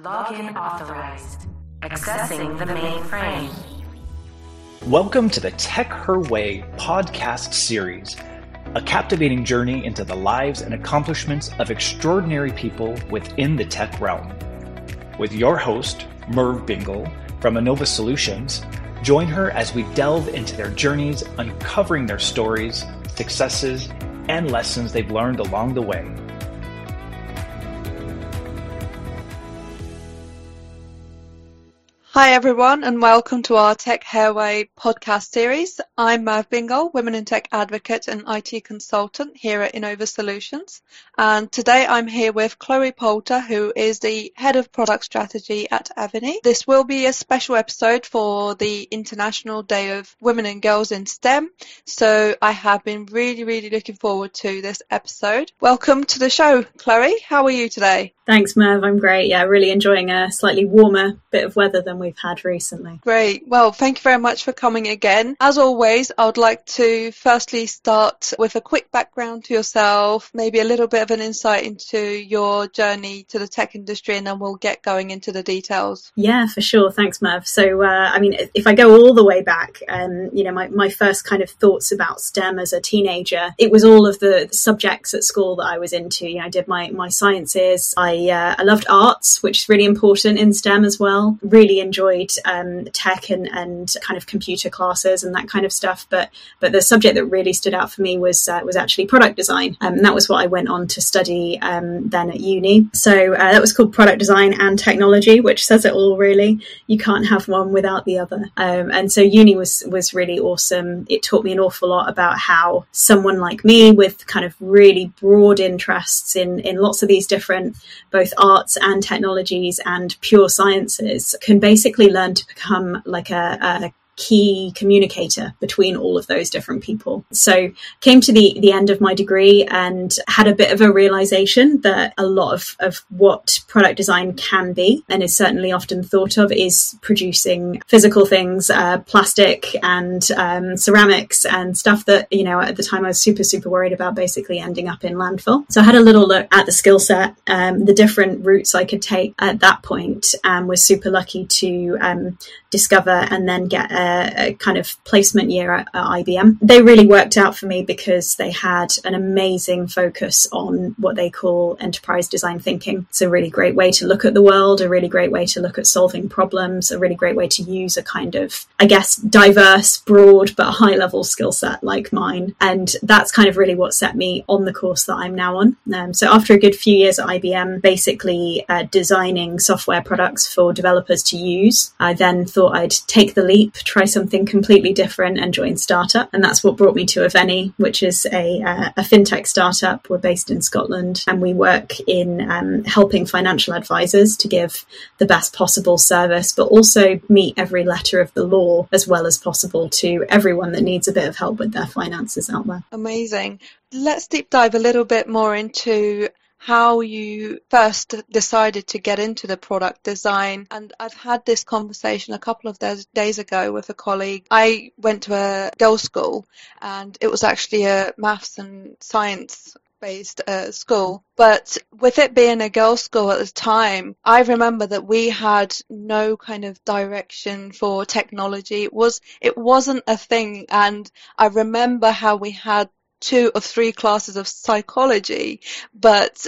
Login authorized. Accessing the mainframe. Welcome to the Tech Her Way podcast series, a captivating journey into the lives and accomplishments of extraordinary people within the tech realm. With your host, Merve Bingol from Innova Solutions, join her as we delve into their journeys, uncovering their stories, successes, and lessons they've learned along the way. Hi everyone and welcome to our Tech Her Way podcast series. I'm Merve Bingol, Women in Tech Advocate and IT Consultant here at Innova Solutions. And today I'm here with Chloe Poulter, who is the Head of Product Strategy at Aveni. This will be a special episode for the International Day of Women and Girls in STEM. So I have been really, really looking forward to this episode. Welcome to the show, Chloe. How are you today? Thanks, Merve. I'm great. Yeah, really enjoying a slightly warmer bit of weather than we've had recently. Great. Well, thank you very much for coming again. As always, I would like to firstly start with a quick background to yourself, maybe a little bit of an insight into your journey to the tech industry, and then we'll get going into the details. Yeah, for sure. Thanks, Merve. So, uh, I mean, if I go all the way back, um, you know, my, my first kind of thoughts about STEM as a teenager, it was all of the subjects at school that I was into. You know, I did my, my sciences. I I uh, I loved arts, which is really important in STEM as well. Really enjoyed um, tech and, and kind of computer classes and that kind of stuff. But but the subject that really stood out for me was uh, was actually product design, um, and that was what I went on to study um, then at uni. So uh, that was called product design and technology, which says it all. Really, you can't have one without the other. Um, and so uni was was really awesome. It taught me an awful lot about how someone like me with kind of really broad interests in in lots of these different both arts and technologies and pure sciences can basically learn to become like a, a key communicator between all of those different people. So came to the, the end of my degree and had a bit of a realization that a lot of, of what product design can be and is certainly often thought of is producing physical things, uh, plastic and um, ceramics and stuff that, you know, at the time I was super, super worried about basically ending up in landfill. So I had a little look at the skill set, um, the different routes I could take at that point and was super lucky to um, discover and then get a kind of placement year at, at, IBM. They really worked out for me because they had an amazing focus on what they call enterprise design thinking. It's a really great way to look at the world, a really great way to look at solving problems, a really great way to use a kind of, I guess, diverse, broad, but high level skill set like mine. And that's kind of really what set me on the course that I'm now on. Um, so after a good few years at IBM, basically uh, designing software products for developers to use, I then thought I'd take the leap, try something completely different and join startup. And that's what brought me to Aveni, which is a, uh, a fintech startup. We're based in Scotland and we work in um, helping financial advisors to give the best possible service, but also meet every letter of the law as well as possible to everyone that needs a bit of help with their finances out there. Amazing. Let's deep dive a little bit more into how you first decided to get into the product design. And I've had this conversation a couple of days ago with a colleague. I went to a girls' school and it was actually a maths and science based uh, school. But with it being a girls' school at the time, I remember that we had no kind of direction for technology. It was it wasn't a thing, and I remember how we had two or three classes of psychology, but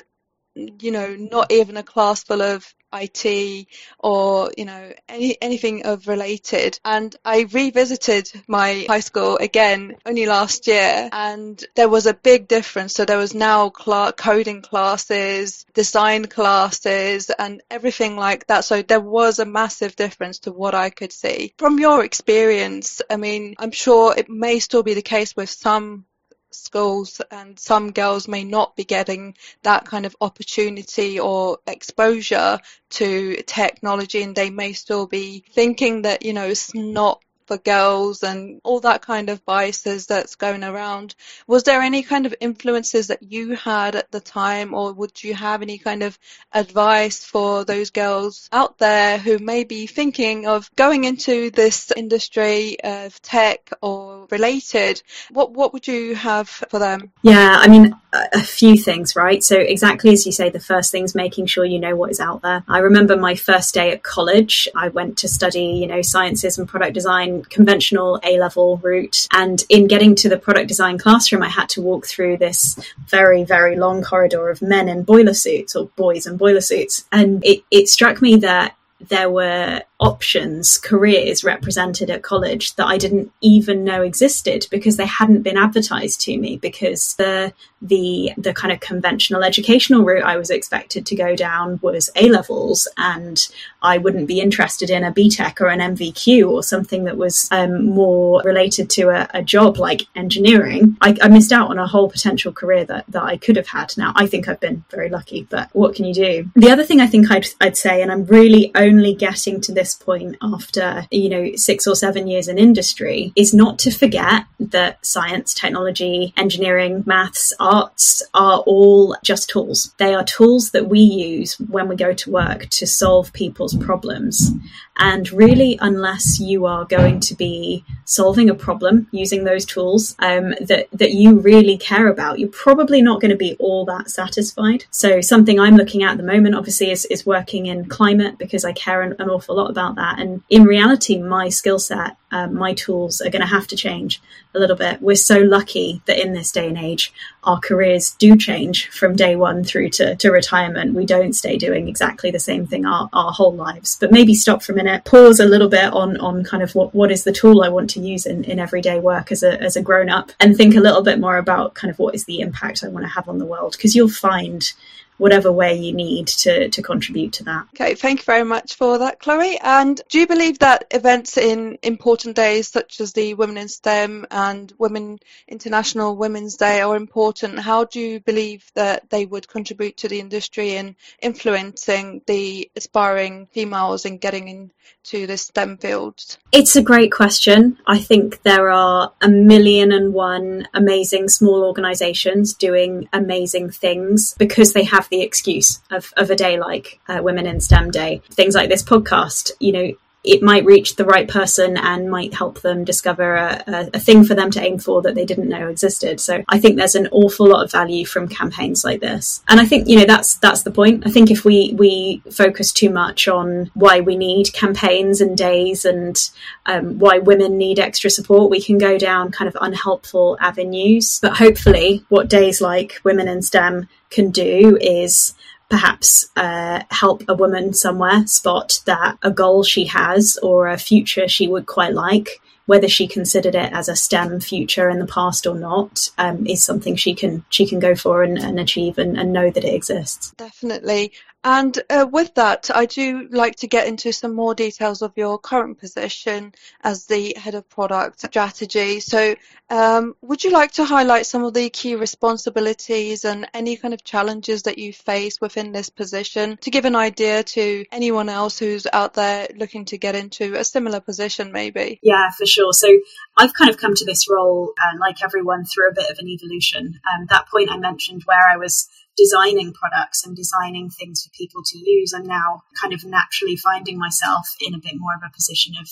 you know, not even a class full of IT or, you know, any, anything of related. And I revisited my high school again only last year and there was a big difference. So there was now cl- coding classes, design classes and everything like that. So there was a massive difference to what I could see. From your experience, I mean, I'm sure it may still be the case with some schools and some girls may not be getting that kind of opportunity or exposure to technology and they may still be thinking that you know it's not for girls and all that kind of biases that's going around. Was there any kind of influences that you had at the time, or would you have any kind of advice for those girls out there who may be thinking of going into this industry of tech or related? What what would you have for them? Yeah, I mean, a few things, right? So exactly as you say, the first thing is making sure you know what is out there. I remember my first day at college. I went to study, you know, sciences and product design, conventional A level route. And in getting to the product design classroom, I had to walk through this very, very long corridor of men in boiler suits or boys in boiler suits. And it, it struck me that there were options, careers represented at college that I didn't even know existed because they hadn't been advertised to me because the the the kind of conventional educational route I was expected to go down was A levels and I wouldn't be interested in a BTEC or an NVQ or something that was um, more related to a, a job like engineering. I, I, missed out on a whole potential career that, that I could have had. Now I think I've been very lucky, but what can you do? The other thing I think I'd, I'd say, and I'm really only getting to this point after, you know, six or seven years in industry is not to forget that science, technology, engineering, maths, arts are all just tools. They are tools that we use when we go to work to solve people's problems. And really, unless you are going to be solving a problem using those tools um, that, that you really care about, you're probably not going to be all that satisfied. So, something I'm looking at at the moment, obviously, is, is working in climate because I care an, an awful lot about that. And in reality, my skill set, um, my tools are going to have to change a little bit. We're so lucky that in this day and age, our careers do change from day one through to, to retirement. We don't stay doing exactly the same thing our, our whole lives. But maybe stop for a minute, pause a little bit on, on kind of what, what is the tool I want to use in, in everyday work as a, as a grown up and think a little bit more about kind of what is the impact I want to have on the world. Because you'll find whatever way you need to, to contribute to that. Okay, thank you very much for that, Chloe. And do you believe that events in important days such as the Women in STEM and Women International Women's Day are important? How do you believe that they would contribute to the industry in influencing the aspiring females in getting into the STEM fields? It's a great question. I think there are a million and one amazing small organisations doing amazing things because they have have the excuse of, of a day like uh, Women in STEM Day. Things like this podcast, you know, it might reach the right person and might help them discover a, a, a, thing for them to aim for that they didn't know existed. So I think there's an awful lot of value from campaigns like this. And I think, you know, that's that's the point. I think if we we focus too much on why we need campaigns and days and um, why women need extra support, we can go down kind of unhelpful avenues. But hopefully what days like Women in STEM can do is perhaps uh, help a woman somewhere spot that a goal she has or a future she would quite like whether she considered it as a STEM future in the past or not um, is something she can she can go for and, and achieve and, and, know that it exists. Definitely. And uh, with that, I do like to get into some more details of your current position as the head of product strategy. So, um, would you like to highlight some of the key responsibilities and any kind of challenges that you face within this position to give an idea to anyone else who's out there looking to get into a similar position, maybe? Yeah, for sure. So, I've kind of come to this role, uh, like everyone, through a bit of an evolution. Um, that point I mentioned where I was designing products and designing things for people to use. I'm now kind of naturally finding myself in a bit more of a position of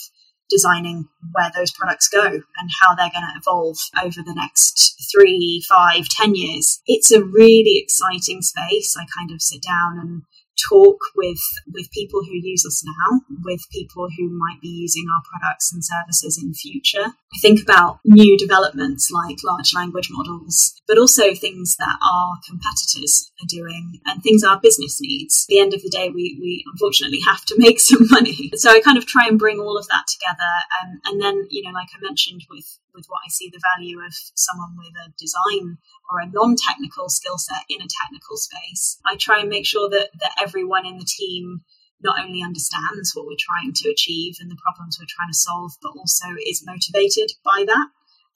designing where those products go and how they're going to evolve over the next three, five, ten years. It's a really exciting space. I kind of sit down and talk with with people who use us now, with people who might be using our products and services in future. I think about new developments like large language models, but also things that our competitors are doing and things our business needs. At the end of the day, we, we unfortunately have to make some money. So I kind of try and bring all of that together. And, and then, you know, like I mentioned with with what I see the value of someone with a design or a non-technical skill set in a technical space. I try and make sure that that everyone in the team not only understands what we're trying to achieve and the problems we're trying to solve, but also is motivated by that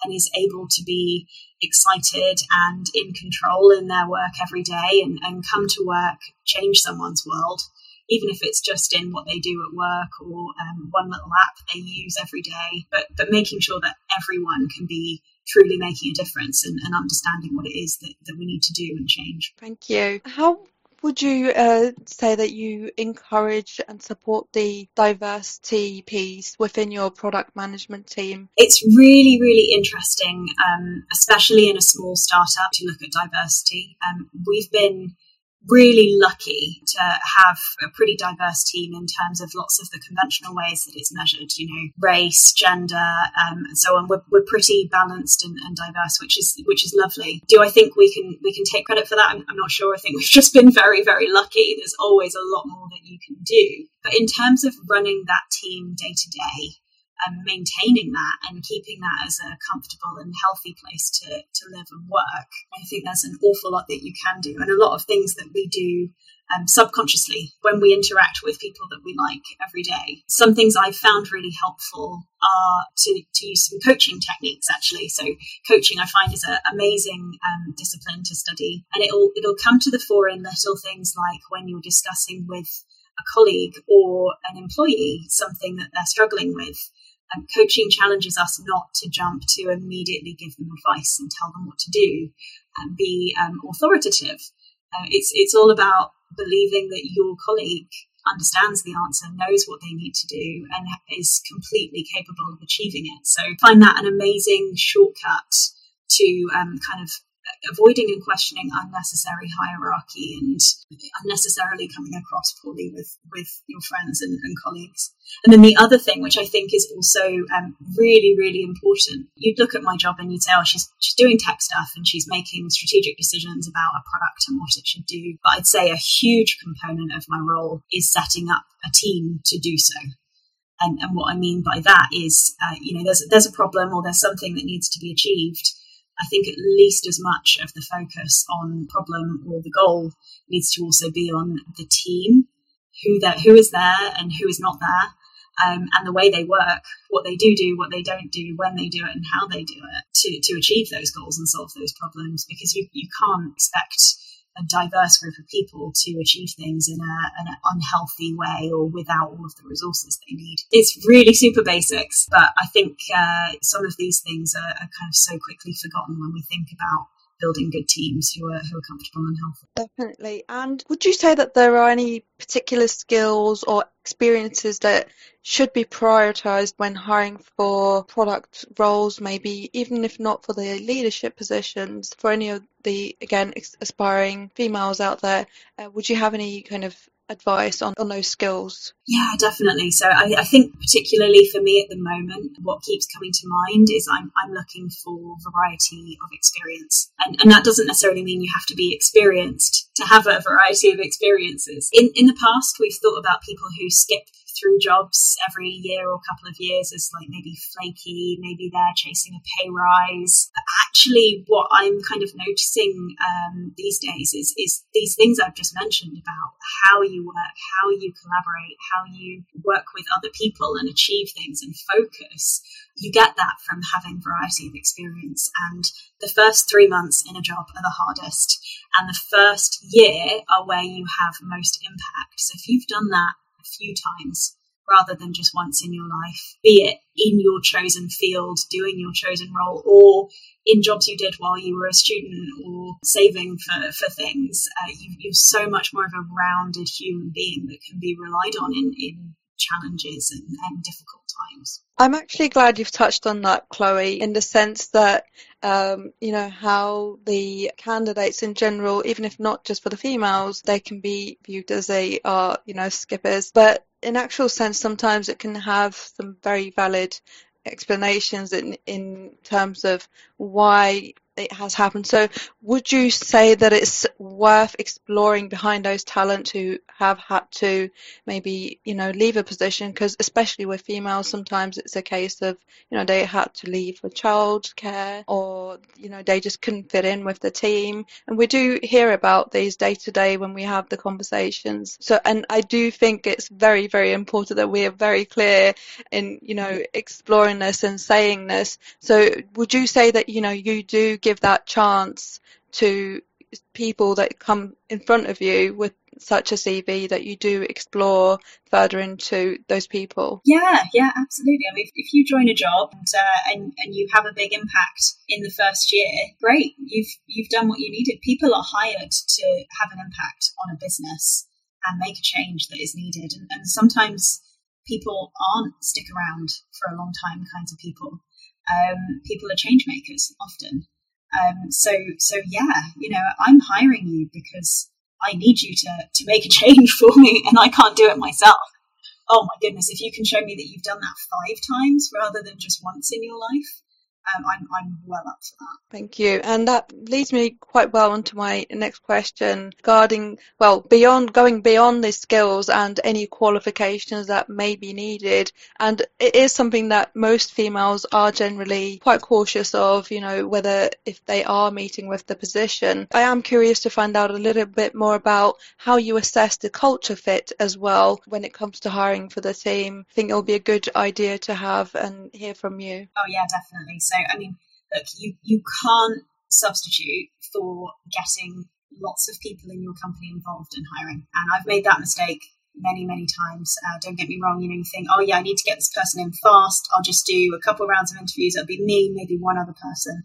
and is able to be excited and in control in their work every day and, and come to work, change someone's world even if it's just in what they do at work or um, one little app they use every day, but, but making sure that everyone can be truly making a difference and, and understanding what it is that, that we need to do and change. Thank you. How would you uh, say that you encourage and support the diversity piece within your product management team? It's really, really interesting, um, especially in a small startup, to look at diversity. Um, we've been really lucky to have a pretty diverse team in terms of lots of the conventional ways that it's measured, you know, race, gender, um, and so on. We're, we're pretty balanced and, and, diverse, which is which is lovely. Do I think we can we can take credit for that? I'm, I'm not sure. I think we've just been very very lucky. There's always a lot more that you can do. But in terms of running that team day to day, and maintaining that and keeping that as a comfortable and healthy place to, to live and work, I think there's an awful lot that you can do. And a lot of things that we do um, subconsciously when we interact with people that we like every day. Some things I've found really helpful are to, to use some coaching techniques actually. So coaching I find is an amazing um, discipline to study and it'll, it'll come to the fore in little things like when you're discussing with a colleague or an employee something that they're struggling with um, coaching challenges us not to jump to immediately give them advice and tell them what to do and be um, authoritative. Uh, it's it's all about believing that your colleague understands the answer, knows what they need to do, and is completely capable of achieving it. So find that an amazing shortcut to um, kind of avoiding and questioning unnecessary hierarchy and unnecessarily coming across poorly with, with your friends and, and colleagues. And then the other thing, which I think is also um, really, really important, you'd look at my job and you'd say, oh, she's, she's doing tech stuff and she's making strategic decisions about a product and what it should do. But I'd say a huge component of my role is setting up a team to do so. And, and what I mean by that is, uh, you know, there's, there's a problem or there's something that needs to be achieved I think at least as much of the focus on problem or the goal needs to also be on the team, who that who is there and who is not there, um, and the way they work, what they do do, what they don't do, when they do it, and how they do it to to achieve those goals and solve those problems. Because you you can't expect a diverse group of people to achieve things in a, an unhealthy way or without all of the resources they need. It's really super basics, but I think uh, some of these things are, are kind of so quickly forgotten when we think about building good teams who are who are comfortable and healthy. Definitely. And would you say that there are any particular skills or experiences that should be prioritized when hiring for product roles, maybe even if not for the leadership positions, for any of the again aspiring females out there? Uh, would you have any kind of advice on, on those skills? Yeah, definitely. So I, I, think particularly for me at the moment, what keeps coming to mind is I'm, I'm looking for variety of experience. And, and that doesn't necessarily mean you have to be experienced to have a variety of experiences. In, in the past, we've thought about people who skip through jobs every year or couple of years as like maybe flaky, maybe they're chasing a pay rise. But actually, what I'm kind of noticing um, these days is, is these things I've just mentioned about how you work, how you collaborate, how you work with other people and achieve things and focus. You get that from having variety of experience. And the first three months in a job are the hardest, and the first year are where you have most impact. So if you've done that few times rather than just once in your life, be it in your chosen field, doing your chosen role, or in jobs you did while you were a student or saving for, for things. Uh, you, are so much more of a rounded human being that can be relied on in, in challenges and, and difficult times. I'm actually glad you've touched on that, Chloe, in the sense that, um, you know, how the candidates in general, even if not just for the females, they can be viewed as they are, you know, skippers. But in actual sense, sometimes it can have some very valid explanations in, in terms of why it has happened. So, would you say that it's worth exploring behind those talents who have had to maybe, you know, leave a position? Because especially with females, sometimes it's a case of, you know, they had to leave for childcare or, you know, they just couldn't fit in with the team. And we do hear about these day to day when we have the conversations. So, and I do think it's very, very important that we are very clear in, you know, exploring this and saying this. So, would you say that, you know, you do give that chance to people that come in front of you with such a CV that you do explore further into those people? Yeah, yeah, absolutely. I mean, if, if you join a job and, uh, and and you have a big impact in the first year, great. You've you've done what you needed. People are hired to have an impact on a business and make a change that is needed. And, and sometimes people aren't stick around for a long time kinds of people. Um, people are change makers often. Um, so, so yeah, you know, I'm hiring you because I need you to, to make a change for me and I can't do it myself. Oh my goodness, if you can show me that you've done that five times rather than just once in your life, um, I'm, I'm well up for that. Thank you. And that leads me quite well onto my next question regarding, well, beyond going beyond the skills and any qualifications that may be needed. And it is something that most females are generally quite cautious of, you know, whether if they are meeting with the position. I am curious to find out a little bit more about how you assess the culture fit as well when it comes to hiring for the team. I think it'll be a good idea to have and hear from you. Oh, yeah, definitely. So I mean, look, you, you can't substitute for getting lots of people in your company involved in hiring. And I've made that mistake many, many times. Uh, don't get me wrong, you know, you think, oh yeah, I need to get this person in fast. I'll just do a couple rounds of interviews. It'll be me, maybe one other person,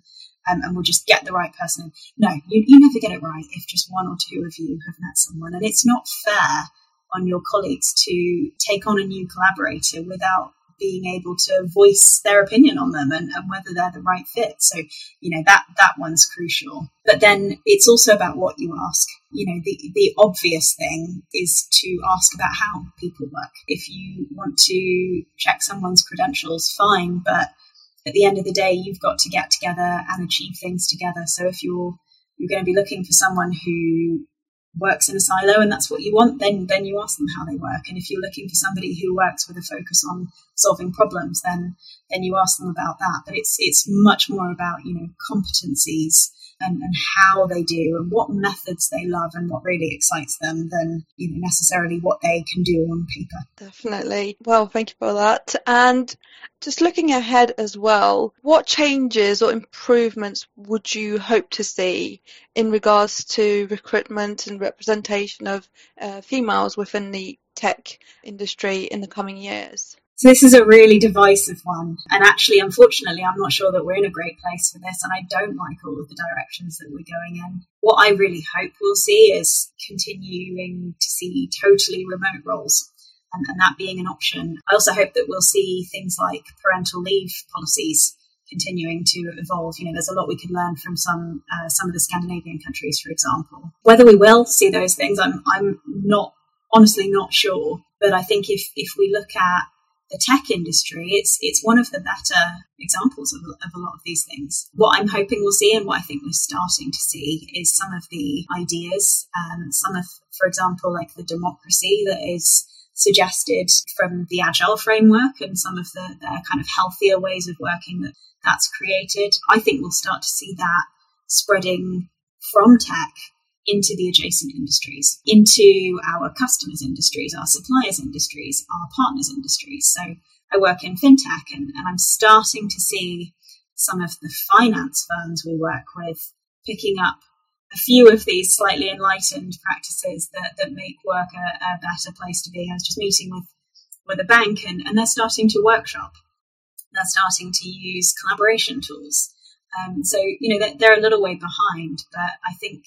um, and we'll just get the right person in. No, you, you never get it right if just one or two of you have met someone. And it's not fair on your colleagues to take on a new collaborator without being able to voice their opinion on them and, and, whether they're the right fit. So, you know, that, that one's crucial. But then it's also about what you ask. You know, the, the obvious thing is to ask about how people work. If you want to check someone's credentials, fine. But at the end of the day, you've got to get together and achieve things together. So if you're, you're going to be looking for someone who works in a silo and that's what you want, then then you ask them how they work. And if you're looking for somebody who works with a focus on solving problems, then then you ask them about that. But it's it's much more about you know competencies and, and how they do and what methods they love and what really excites them than you know necessarily what they can do on paper. Definitely. Well, thank you for that. And just looking ahead as well, what changes or improvements would you hope to see in regards to recruitment and representation of uh, females within the tech industry in the coming years? So this is a really divisive one. And actually, unfortunately, I'm not sure that we're in a great place for this. And I don't like all of the directions that we're going in. What I really hope we'll see is continuing to see totally remote roles. And, and that being an option. I also hope that we'll see things like parental leave policies continuing to evolve. You know, there's a lot we can learn from some uh, some of the Scandinavian countries, for example. Whether we will see those things, I'm I'm not honestly not sure. But I think if if we look at the tech industry, it's it's one of the better examples of, of, a lot of these things. What I'm hoping we'll see, and what I think we're starting to see, is some of the ideas, um, some of, for example, like the democracy that is suggested from the agile framework, and some of the, the kind of healthier ways of working that that's created. I think we'll start to see that spreading from tech into the adjacent industries, into our customers' industries, our suppliers' industries, our partners' industries. So I work in fintech and, and I'm starting to see some of the finance firms we work with picking up a few of these slightly enlightened practices that, that make work a, a better place to be. I was just meeting with, with a bank and, and they're starting to workshop. They're starting to use collaboration tools. Um, so, you know, they're, they're a little way behind, but I think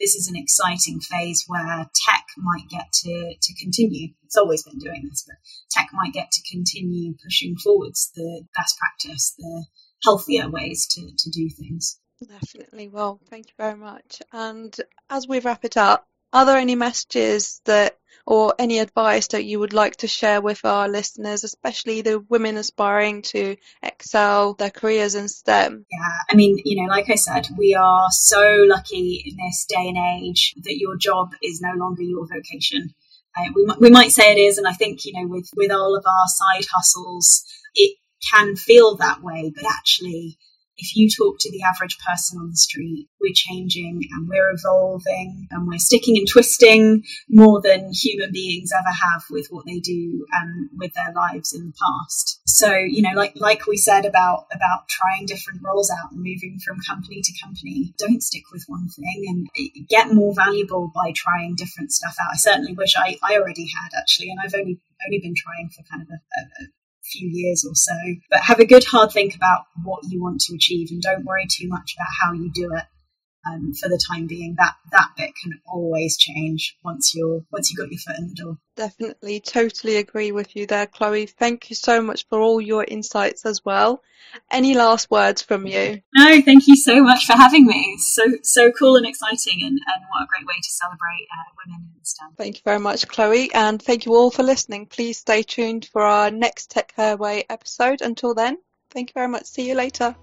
this is an exciting phase where tech might get to, to continue. It's always been doing this, but tech might get to continue pushing forwards the best practice, the healthier ways to, to do things. Definitely. Well, thank you very much. And as we wrap it up, are there any messages that or any advice that you would like to share with our listeners, especially the women aspiring to excel their careers in STEM? Yeah, I mean, you know, like I said, we are so lucky in this day and age that your job is no longer your vocation. Uh, we, we might say it is, and I think, you know, with, with all of our side hustles, it can feel that way, but actually, if you talk to the average person on the street, we're changing and we're evolving and we're sticking and twisting more than human beings ever have with what they do um, with their lives in the past. So, you know, like like we said about about trying different roles out and moving from company to company, don't stick with one thing and get more valuable by trying different stuff out. I certainly wish I, I already had actually, and I've only only been trying for kind of a, a, few years or so. But have a good hard think about what you want to achieve and don't worry too much about how you do it. Um, for the time being, that that bit can always change once you're once you got your foot in the door. Definitely, totally agree with you there, Chloe. Thank you so much for all your insights as well. Any last words from you? No, thank you so much for having me. So so cool and exciting, and, and what a great way to celebrate uh, women in STEM. Thank you very much, Chloe, and thank you all for listening. Please stay tuned for our next Tech Her Way episode. Until then, thank you very much. See you later.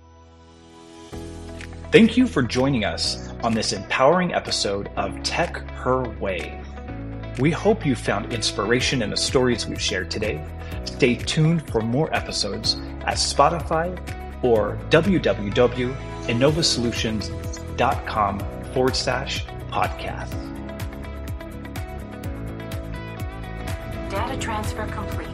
Thank you for joining us on this empowering episode of Tech Her Way. We hope you found inspiration in the stories we've shared today. Stay tuned for more episodes at Spotify or www.innovasolutions.com forward slash podcast. Data transfer complete.